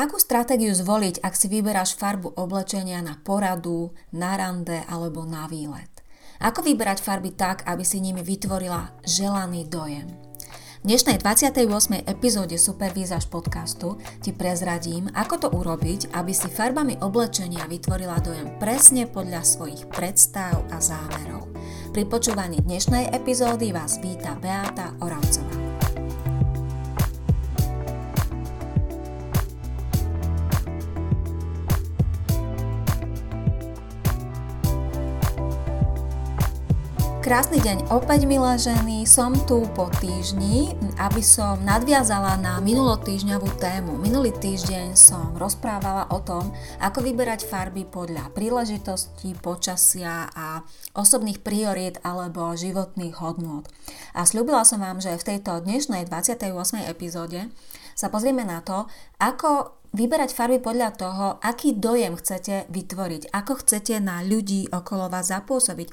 Akú stratégiu zvoliť, ak si vyberáš farbu oblečenia na poradu, na rande alebo na výlet? Ako vyberať farby tak, aby si nimi vytvorila želaný dojem? V dnešnej 28. epizóde Supervízaž podcastu ti prezradím, ako to urobiť, aby si farbami oblečenia vytvorila dojem presne podľa svojich predstav a zámerov. Pri počúvaní dnešnej epizódy vás víta Beata Oravcová. Krásny deň opäť milé ženy, som tu po týždni, aby som nadviazala na minulotýždňovú tému. Minulý týždeň som rozprávala o tom, ako vyberať farby podľa príležitosti, počasia a osobných priorít alebo životných hodnôt. A slúbila som vám, že v tejto dnešnej 28. epizóde sa pozrieme na to, ako vyberať farby podľa toho, aký dojem chcete vytvoriť, ako chcete na ľudí okolo vás zapôsobiť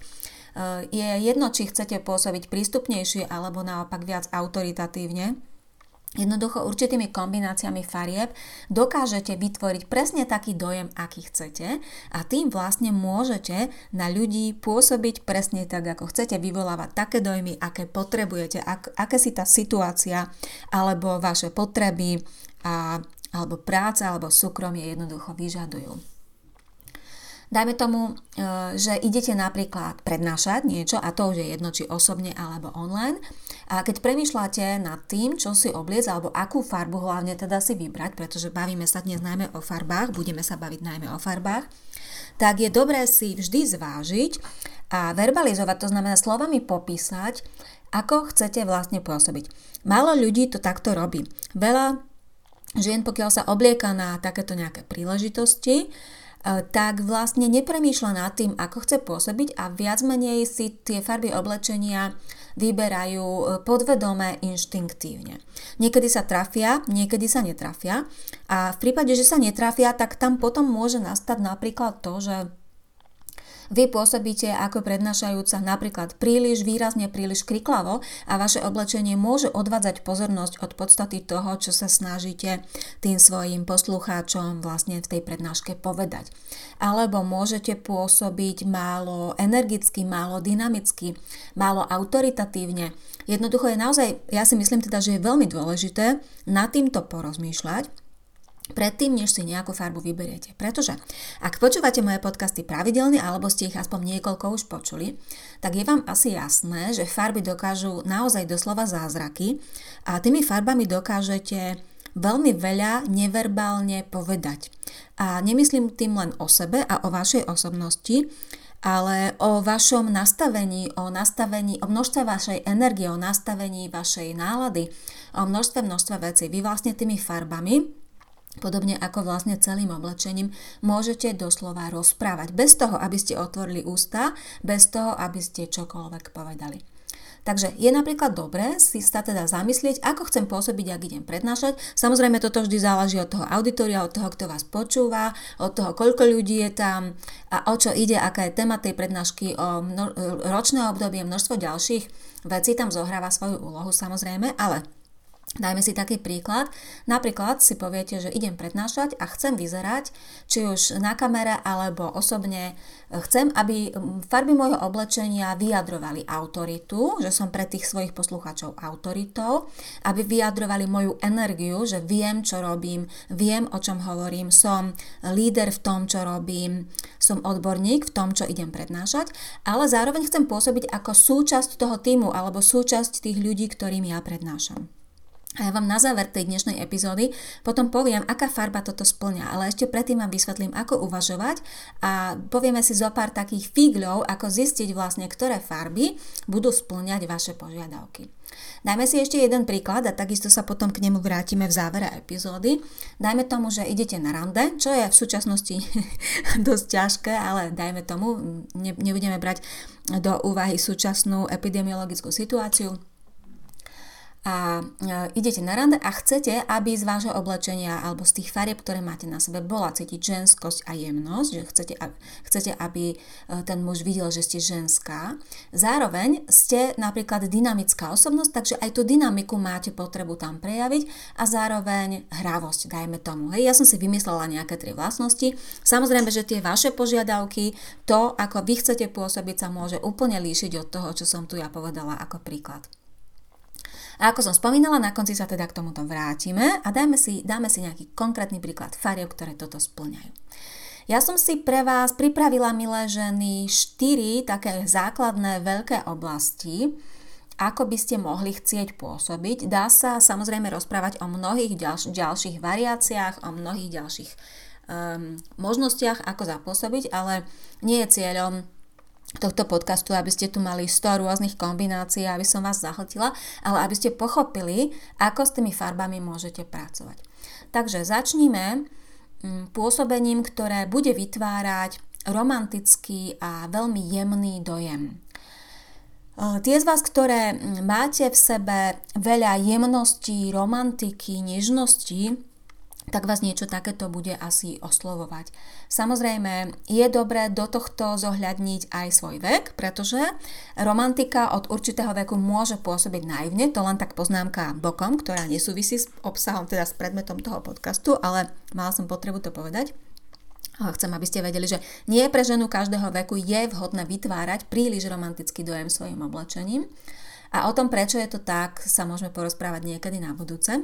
je jedno, či chcete pôsobiť prístupnejšie alebo naopak viac autoritatívne. Jednoducho určitými kombináciami farieb dokážete vytvoriť presne taký dojem, aký chcete a tým vlastne môžete na ľudí pôsobiť presne tak, ako chcete, vyvolávať také dojmy, aké potrebujete, ak, aké si tá situácia alebo vaše potreby a, alebo práca alebo súkromie jednoducho vyžadujú. Dajme tomu, e, že idete napríklad prednášať niečo, a to už je jedno, či osobne alebo online. A keď premýšľate nad tým, čo si obliec alebo akú farbu hlavne teda si vybrať, pretože bavíme sa dnes najmä o farbách, budeme sa baviť najmä o farbách, tak je dobré si vždy zvážiť a verbalizovať, to znamená slovami popísať, ako chcete vlastne pôsobiť. Málo ľudí to takto robí. Veľa žien, pokiaľ sa oblieka na takéto nejaké príležitosti, tak vlastne nepremýšľa nad tým, ako chce pôsobiť a viac menej si tie farby oblečenia vyberajú e, podvedome inštinktívne. Niekedy sa trafia, niekedy sa netrafia a v prípade, že sa netrafia, tak tam potom môže nastať napríklad to, že vy pôsobíte ako prednášajúca napríklad príliš výrazne, príliš kriklavo a vaše oblečenie môže odvádzať pozornosť od podstaty toho, čo sa snažíte tým svojim poslucháčom vlastne v tej prednáške povedať. Alebo môžete pôsobiť málo energicky, málo dynamicky, málo autoritatívne. Jednoducho je naozaj, ja si myslím teda, že je veľmi dôležité nad týmto porozmýšľať, predtým, než si nejakú farbu vyberiete. Pretože ak počúvate moje podcasty pravidelne alebo ste ich aspoň niekoľko už počuli, tak je vám asi jasné, že farby dokážu naozaj doslova zázraky a tými farbami dokážete veľmi veľa neverbálne povedať. A nemyslím tým len o sebe a o vašej osobnosti, ale o vašom nastavení, o nastavení, o množstve vašej energie, o nastavení vašej nálady, o množstve množstve vecí. Vy vlastne tými farbami Podobne ako vlastne celým oblečením môžete doslova rozprávať bez toho, aby ste otvorili ústa, bez toho, aby ste čokoľvek povedali. Takže je napríklad dobré si sa teda zamyslieť, ako chcem pôsobiť, ak idem prednášať. Samozrejme, toto vždy záleží od toho auditoria, od toho, kto vás počúva, od toho, koľko ľudí je tam a o čo ide, aká je téma tej prednášky, o ročné obdobie, množstvo ďalších vecí tam zohráva svoju úlohu samozrejme, ale Dajme si taký príklad. Napríklad si poviete, že idem prednášať a chcem vyzerať, či už na kamere alebo osobne. Chcem, aby farby môjho oblečenia vyjadrovali autoritu, že som pre tých svojich poslucháčov autoritou, aby vyjadrovali moju energiu, že viem, čo robím, viem, o čom hovorím, som líder v tom, čo robím, som odborník v tom, čo idem prednášať, ale zároveň chcem pôsobiť ako súčasť toho týmu alebo súčasť tých ľudí, ktorým ja prednášam. A ja vám na záver tej dnešnej epizódy potom poviem, aká farba toto splňa, ale ešte predtým vám vysvetlím, ako uvažovať a povieme si zo pár takých figľov, ako zistiť vlastne, ktoré farby budú splňať vaše požiadavky. Dajme si ešte jeden príklad a takisto sa potom k nemu vrátime v závere epizódy. Dajme tomu, že idete na rande, čo je v súčasnosti dosť ťažké, ale dajme tomu, ne, nebudeme brať do úvahy súčasnú epidemiologickú situáciu a e, idete na rande a chcete, aby z vášho oblečenia alebo z tých farieb, ktoré máte na sebe, bola cítiť ženskosť a jemnosť, že chcete, chcete, aby e, ten muž videl, že ste ženská. Zároveň ste napríklad dynamická osobnosť, takže aj tú dynamiku máte potrebu tam prejaviť a zároveň hravosť, dajme tomu. Hej, ja som si vymyslela nejaké tri vlastnosti. Samozrejme, že tie vaše požiadavky, to, ako vy chcete pôsobiť, sa môže úplne líšiť od toho, čo som tu ja povedala ako príklad. A ako som spomínala, na konci sa teda k tomuto vrátime a dáme si, dáme si nejaký konkrétny príklad farieb, ktoré toto splňajú. Ja som si pre vás pripravila, milé ženy, 4 také základné veľké oblasti, ako by ste mohli chcieť pôsobiť. Dá sa samozrejme rozprávať o mnohých ďalš- ďalších variáciách, o mnohých ďalších um, možnostiach, ako zapôsobiť, ale nie je cieľom tohto podcastu, aby ste tu mali 100 rôznych kombinácií, aby som vás zahltila, ale aby ste pochopili, ako s tými farbami môžete pracovať. Takže začníme mm, pôsobením, ktoré bude vytvárať romantický a veľmi jemný dojem. E, tie z vás, ktoré mm, máte v sebe veľa jemností, romantiky, nežnosti, tak vás niečo takéto bude asi oslovovať. Samozrejme, je dobré do tohto zohľadniť aj svoj vek, pretože romantika od určitého veku môže pôsobiť naivne, to len tak poznámka bokom, ktorá nesúvisí s obsahom, teda s predmetom toho podcastu, ale mala som potrebu to povedať. Chcem, aby ste vedeli, že nie pre ženu každého veku je vhodné vytvárať príliš romantický dojem svojim oblečením. A o tom, prečo je to tak, sa môžeme porozprávať niekedy na budúce.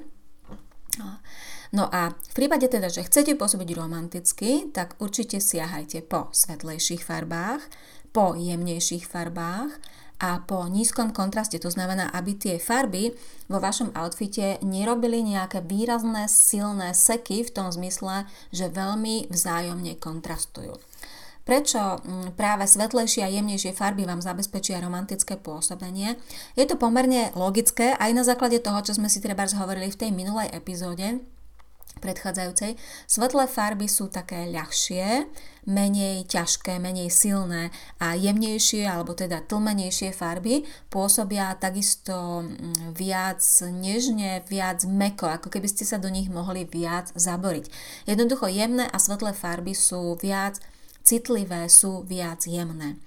No a v prípade teda, že chcete pôsobiť romanticky, tak určite siahajte po svetlejších farbách, po jemnejších farbách a po nízkom kontraste. To znamená, aby tie farby vo vašom outfite nerobili nejaké výrazné silné seky v tom zmysle, že veľmi vzájomne kontrastujú. Prečo mm, práve svetlejšie a jemnejšie farby vám zabezpečia romantické pôsobenie? Je to pomerne logické aj na základe toho, čo sme si treba hovorili v tej minulej epizóde, predchádzajúcej. Svetlé farby sú také ľahšie, menej ťažké, menej silné a jemnejšie alebo teda tlmenejšie farby pôsobia takisto mm, viac nežne, viac meko, ako keby ste sa do nich mohli viac zaboriť. Jednoducho jemné a svetlé farby sú viac citlivé, sú viac jemné.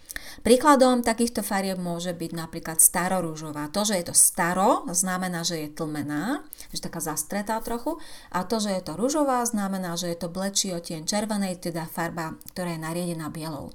Príkladom takýchto farieb môže byť napríklad starorúžová. To, že je to staro, znamená, že je tlmená, že taká zastretá trochu a to, že je to rúžová, znamená, že je to blečí otien červenej, teda farba, ktorá je nariedená bielou.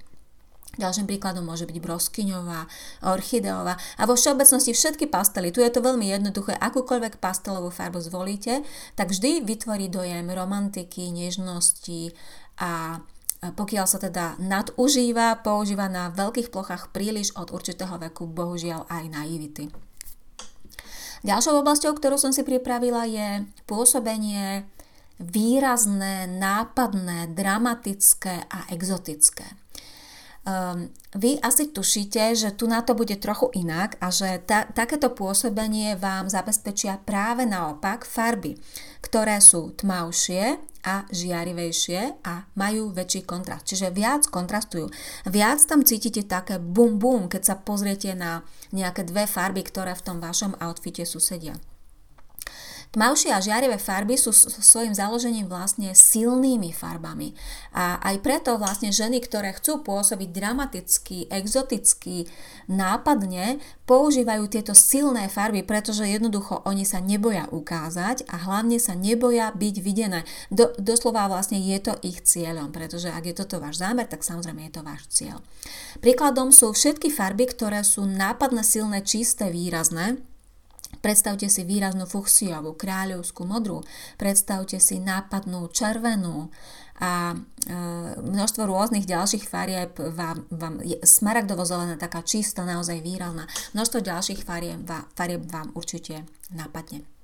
Ďalším príkladom môže byť broskyňová, orchideová a vo všeobecnosti všetky pastely. Tu je to veľmi jednoduché, akúkoľvek pastelovú farbu zvolíte, tak vždy vytvorí dojem romantiky, nežnosti a pokiaľ sa teda nadužíva, používa na veľkých plochách príliš od určitého veku, bohužiaľ aj naivity. Ďalšou oblasťou, ktorú som si pripravila, je pôsobenie výrazné, nápadné, dramatické a exotické. Um, vy asi tušíte, že tu na to bude trochu inak a že ta, takéto pôsobenie vám zabezpečia práve naopak farby, ktoré sú tmavšie a žiarivejšie a majú väčší kontrast. Čiže viac kontrastujú. Viac tam cítite také bum bum, keď sa pozriete na nejaké dve farby, ktoré v tom vašom outfite susedia. Tmavšie a žiarivé farby sú svojim založením vlastne silnými farbami. A aj preto vlastne ženy, ktoré chcú pôsobiť dramaticky, exoticky, nápadne, používajú tieto silné farby, pretože jednoducho oni sa neboja ukázať a hlavne sa neboja byť videné. Do, doslova vlastne je to ich cieľom, pretože ak je toto váš zámer, tak samozrejme je to váš cieľ. Príkladom sú všetky farby, ktoré sú nápadne, silné, čisté, výrazné, Predstavte si výraznú fuchsiovú, kráľovskú modrú, predstavte si nápadnú červenú a e, množstvo rôznych ďalších farieb vám, vám je, smaragdovo zelená, taká čistá, naozaj výrazná. Množstvo ďalších farieb, farieb vám určite napadne.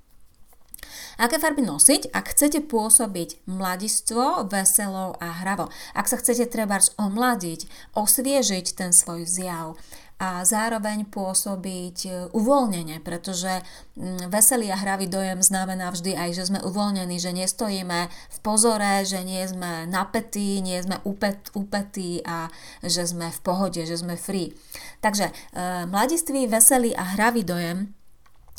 Aké farby nosiť? Ak chcete pôsobiť mladistvo, veselo a hravo. Ak sa chcete trebárs omladiť, osviežiť ten svoj zjav, a zároveň pôsobiť e, uvoľnenie, pretože mm, veselý a hravý dojem znamená vždy aj, že sme uvoľnení, že nestojíme v pozore, že nie sme napätí, nie sme upet, upetí a že sme v pohode, že sme free. Takže e, mladistvý, veselý a hravý dojem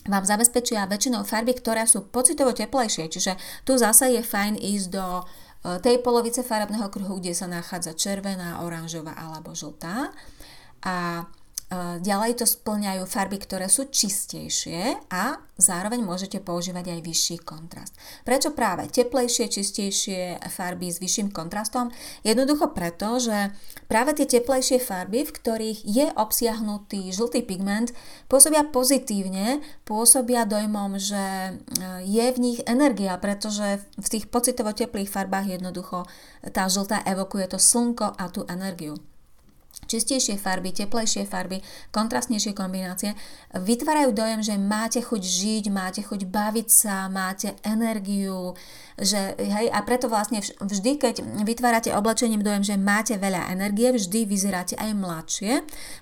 vám zabezpečia väčšinou farby, ktoré sú pocitovo teplejšie, čiže tu zase je fajn ísť do e, tej polovice farebného kruhu, kde sa nachádza červená, oranžová alebo žltá. A ďalej to splňajú farby, ktoré sú čistejšie a zároveň môžete používať aj vyšší kontrast. Prečo práve teplejšie, čistejšie farby s vyšším kontrastom? Jednoducho preto, že práve tie teplejšie farby, v ktorých je obsiahnutý žltý pigment, pôsobia pozitívne, pôsobia dojmom, že eh, je v nich energia, pretože v tých pocitovo teplých farbách jednoducho tá žltá evokuje to slnko a tú energiu čistejšie farby, teplejšie farby, kontrastnejšie kombinácie, vytvárajú dojem, že máte chuť žiť, máte chuť baviť sa, máte energiu, že, hej, a preto vlastne vždy, keď vytvárate oblečením dojem, že máte veľa energie, vždy vyzeráte aj mladšie,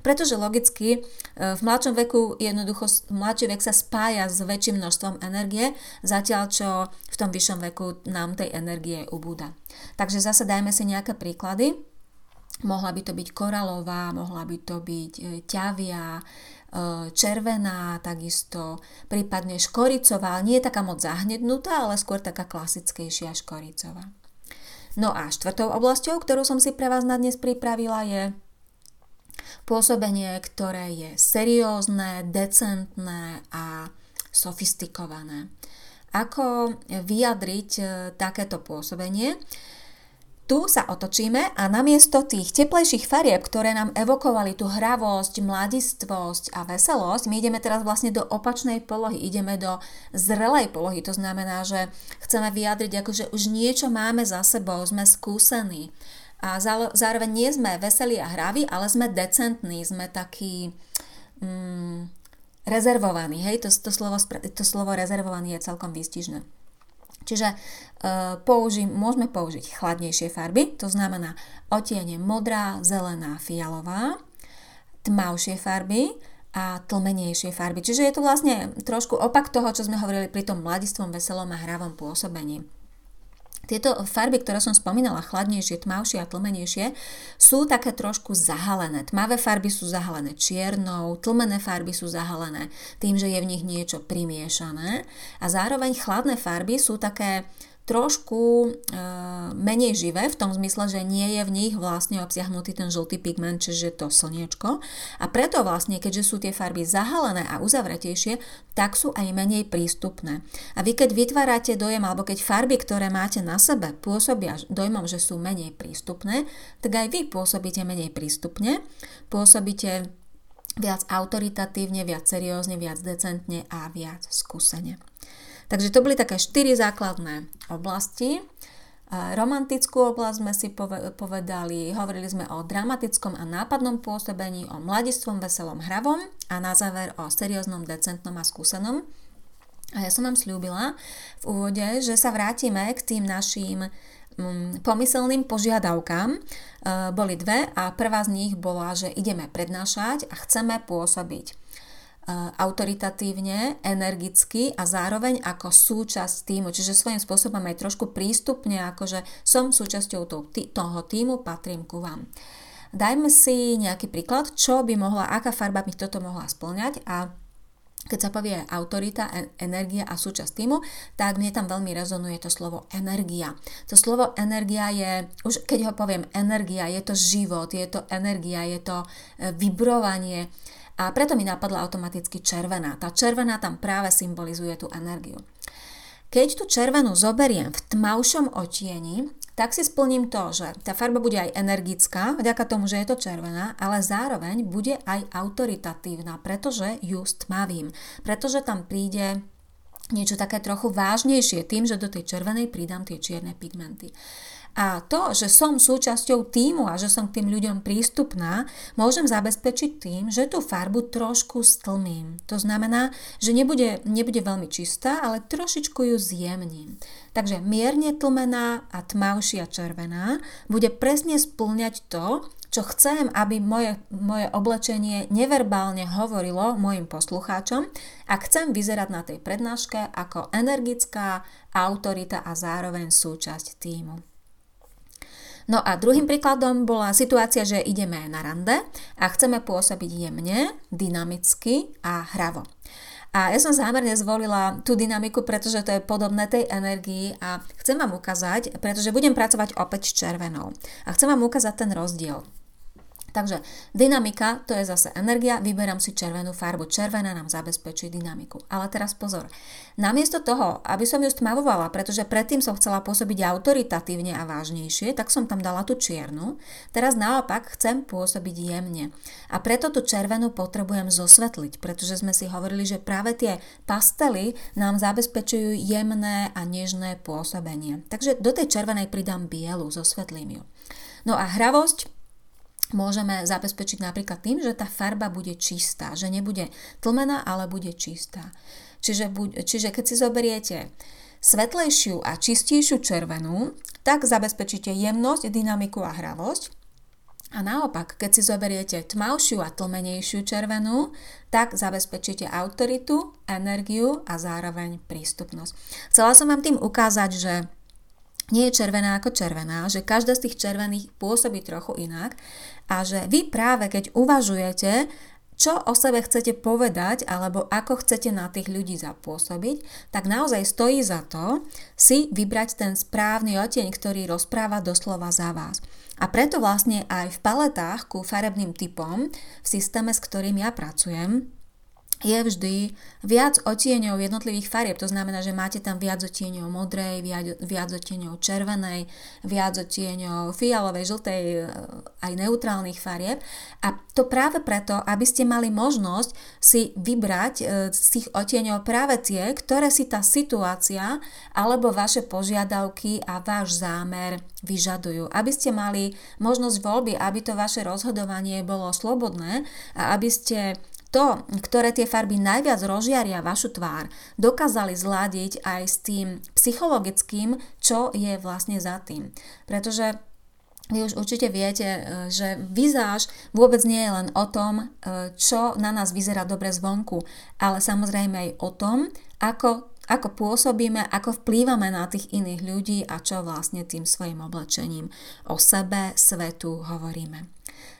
pretože logicky e, v mladšom veku jednoducho mladší vek sa spája s väčším množstvom energie, zatiaľ čo v tom vyššom veku nám tej energie ubúda. Takže zase dajme si nejaké príklady. Mohla by to byť koralová, mohla by to byť e, ťavia, e, červená, takisto prípadne škoricová, nie je taká moc zahnednutá, ale skôr taká klasickejšia škoricová. No a štvrtou oblasťou, ktorú som si pre vás na dnes pripravila, je pôsobenie, ktoré je seriózne, decentné a sofistikované. Ako vyjadriť e, takéto pôsobenie? Tu sa otočíme a namiesto tých teplejších farieb, ktoré nám evokovali tú hravosť, mladistvosť a veselosť, my ideme teraz vlastne do opačnej polohy, ideme do zrelej polohy. To znamená, že chceme vyjadriť, ako že už niečo máme za sebou, sme skúsení. A zároveň nie sme veselí a hraví, ale sme decentní, sme takí mm, rezervovaní. Hej, to, to, slovo, to slovo rezervovaný je celkom výstižné. Čiže uh, použi- môžeme použiť chladnejšie farby, to znamená otiene modrá, zelená, fialová, tmavšie farby a tlmenejšie farby. Čiže je to vlastne trošku opak toho, čo sme hovorili pri tom mladistvom, veselom a hravom pôsobení. Tieto farby, ktoré som spomínala, chladnejšie, tmavšie a tlmenejšie, sú také trošku zahalené. Tmavé farby sú zahalené čiernou, tlmené farby sú zahalené tým, že je v nich niečo primiešané a zároveň chladné farby sú také trošku e, menej živé v tom zmysle, že nie je v nich vlastne obsiahnutý ten žltý pigment, čiže to slniečko. A preto vlastne, keďže sú tie farby zahalené a uzavretejšie, tak sú aj menej prístupné. A vy keď vytvárate dojem, alebo keď farby, ktoré máte na sebe, pôsobia dojmom, že sú menej prístupné, tak aj vy pôsobíte menej prístupne, pôsobíte viac autoritatívne, viac seriózne, viac decentne a viac skúsene. Takže to boli také štyri základné oblasti. Romantickú oblasť sme si povedali, hovorili sme o dramatickom a nápadnom pôsobení, o mladistvom, veselom, hravom a na záver o serióznom, decentnom a skúsenom. A ja som vám slúbila v úvode, že sa vrátime k tým našim mm, pomyselným požiadavkám. E, boli dve a prvá z nich bola, že ideme prednášať a chceme pôsobiť autoritatívne, energicky a zároveň ako súčasť týmu. Čiže svojím spôsobom aj trošku prístupne, akože som súčasťou toho týmu, patrím ku vám. Dajme si nejaký príklad, čo by mohla, aká farba by toto mohla splňať a keď sa povie autorita, energia a súčasť týmu, tak mne tam veľmi rezonuje to slovo energia. To slovo energia je, už keď ho poviem energia, je to život, je to energia, je to e, vibrovanie, a preto mi napadla automaticky červená. Tá červená tam práve symbolizuje tú energiu. Keď tú červenú zoberiem v tmavšom otieni, tak si splním to, že tá farba bude aj energická, vďaka tomu, že je to červená, ale zároveň bude aj autoritatívna, pretože ju stmavím. Pretože tam príde niečo také trochu vážnejšie tým, že do tej červenej pridám tie čierne pigmenty. A to, že som súčasťou týmu a že som k tým ľuďom prístupná, môžem zabezpečiť tým, že tú farbu trošku stlmím. To znamená, že nebude, nebude veľmi čistá, ale trošičku ju zjemním. Takže mierne tlmená a tmavšia červená bude presne splňať to, čo chcem, aby moje, moje oblečenie neverbálne hovorilo mojim poslucháčom a chcem vyzerať na tej prednáške ako energická autorita a zároveň súčasť týmu. No a druhým príkladom bola situácia, že ideme na rande a chceme pôsobiť jemne, dynamicky a hravo. A ja som zámerne zvolila tú dynamiku, pretože to je podobné tej energii a chcem vám ukázať, pretože budem pracovať opäť s červenou. A chcem vám ukázať ten rozdiel. Takže dynamika, to je zase energia, vyberám si červenú farbu. Červená nám zabezpečí dynamiku. Ale teraz pozor, namiesto toho, aby som ju stmavovala, pretože predtým som chcela pôsobiť autoritatívne a vážnejšie, tak som tam dala tú čiernu. Teraz naopak chcem pôsobiť jemne. A preto tú červenú potrebujem zosvetliť, pretože sme si hovorili, že práve tie pastely nám zabezpečujú jemné a nežné pôsobenie. Takže do tej červenej pridám bielu, zosvetlím ju. No a hravosť, môžeme zabezpečiť napríklad tým, že tá farba bude čistá, že nebude tlmená, ale bude čistá. Čiže, buď, čiže keď si zoberiete svetlejšiu a čistejšiu červenú, tak zabezpečíte jemnosť, dynamiku a hravosť. A naopak, keď si zoberiete tmavšiu a tlmenejšiu červenú, tak zabezpečíte autoritu, energiu a zároveň prístupnosť. Chcela som vám tým ukázať, že nie je červená ako červená, že každá z tých červených pôsobí trochu inak a že vy práve keď uvažujete, čo o sebe chcete povedať alebo ako chcete na tých ľudí zapôsobiť, tak naozaj stojí za to si vybrať ten správny oteň, ktorý rozpráva doslova za vás. A preto vlastne aj v paletách ku farebným typom v systéme, s ktorým ja pracujem, je vždy viac odtieňov jednotlivých farieb. To znamená, že máte tam viac odtieňov modrej, viac, viac červenej, viac odtieňov fialovej, žltej, e, aj neutrálnych farieb. A to práve preto, aby ste mali možnosť si vybrať e, z tých odtieňov práve tie, ktoré si tá situácia alebo vaše požiadavky a váš zámer vyžadujú. Aby ste mali možnosť voľby, aby to vaše rozhodovanie bolo slobodné a aby ste to, ktoré tie farby najviac rozžiaria vašu tvár, dokázali zladiť aj s tým psychologickým, čo je vlastne za tým. Pretože vy už určite viete, e, že vizáž vôbec nie je len o tom, e, čo na nás vyzerá dobre zvonku, ale samozrejme aj o tom, ako, ako pôsobíme, ako vplývame na tých iných ľudí a čo vlastne tým svojim oblečením o sebe, svetu hovoríme.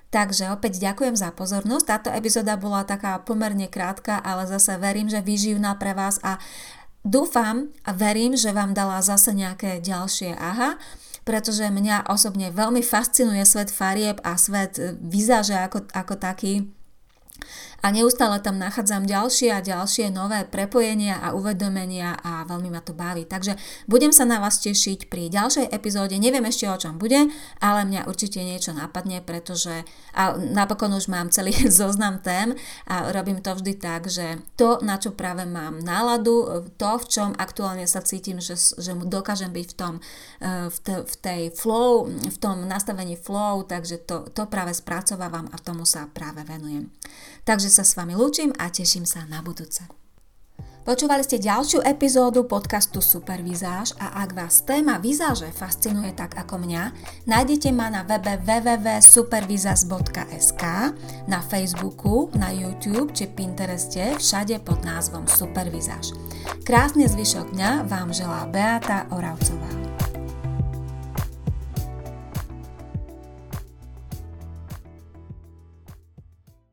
Takže opäť ďakujem za pozornosť. Táto epizóda bola taká pomerne krátka, ale zase verím, že vyživná pre vás a dúfam a verím, že vám dala zase nejaké ďalšie aha pretože mňa osobne veľmi fascinuje svet farieb a svet vizáže ako, ako taký a neustále tam nachádzam ďalšie a ďalšie nové prepojenia a uvedomenia a veľmi ma to baví. Takže budem sa na vás tešiť pri ďalšej epizóde. Neviem ešte o čom bude, ale mňa určite niečo napadne, pretože a napokon už mám celý zoznam tém a robím to vždy tak, že to, na čo práve mám náladu, to, v čom aktuálne sa cítim, že, že dokážem byť v tom, e, v, te, v tej flow, v tom nastavení flow, takže to, to práve spracovávam a tomu sa práve venujem. Takže sa s vami lúčim a teším sa na budúce. Počúvali ste ďalšiu epizódu podcastu Supervizáž a ak vás téma vizáže fascinuje tak ako mňa, nájdete ma na webe www.supervizaz.sk, na Facebooku, na YouTube či Pintereste, všade pod názvom Supervizáž. Krásny zvyšok dňa vám želá Beata Oravcová.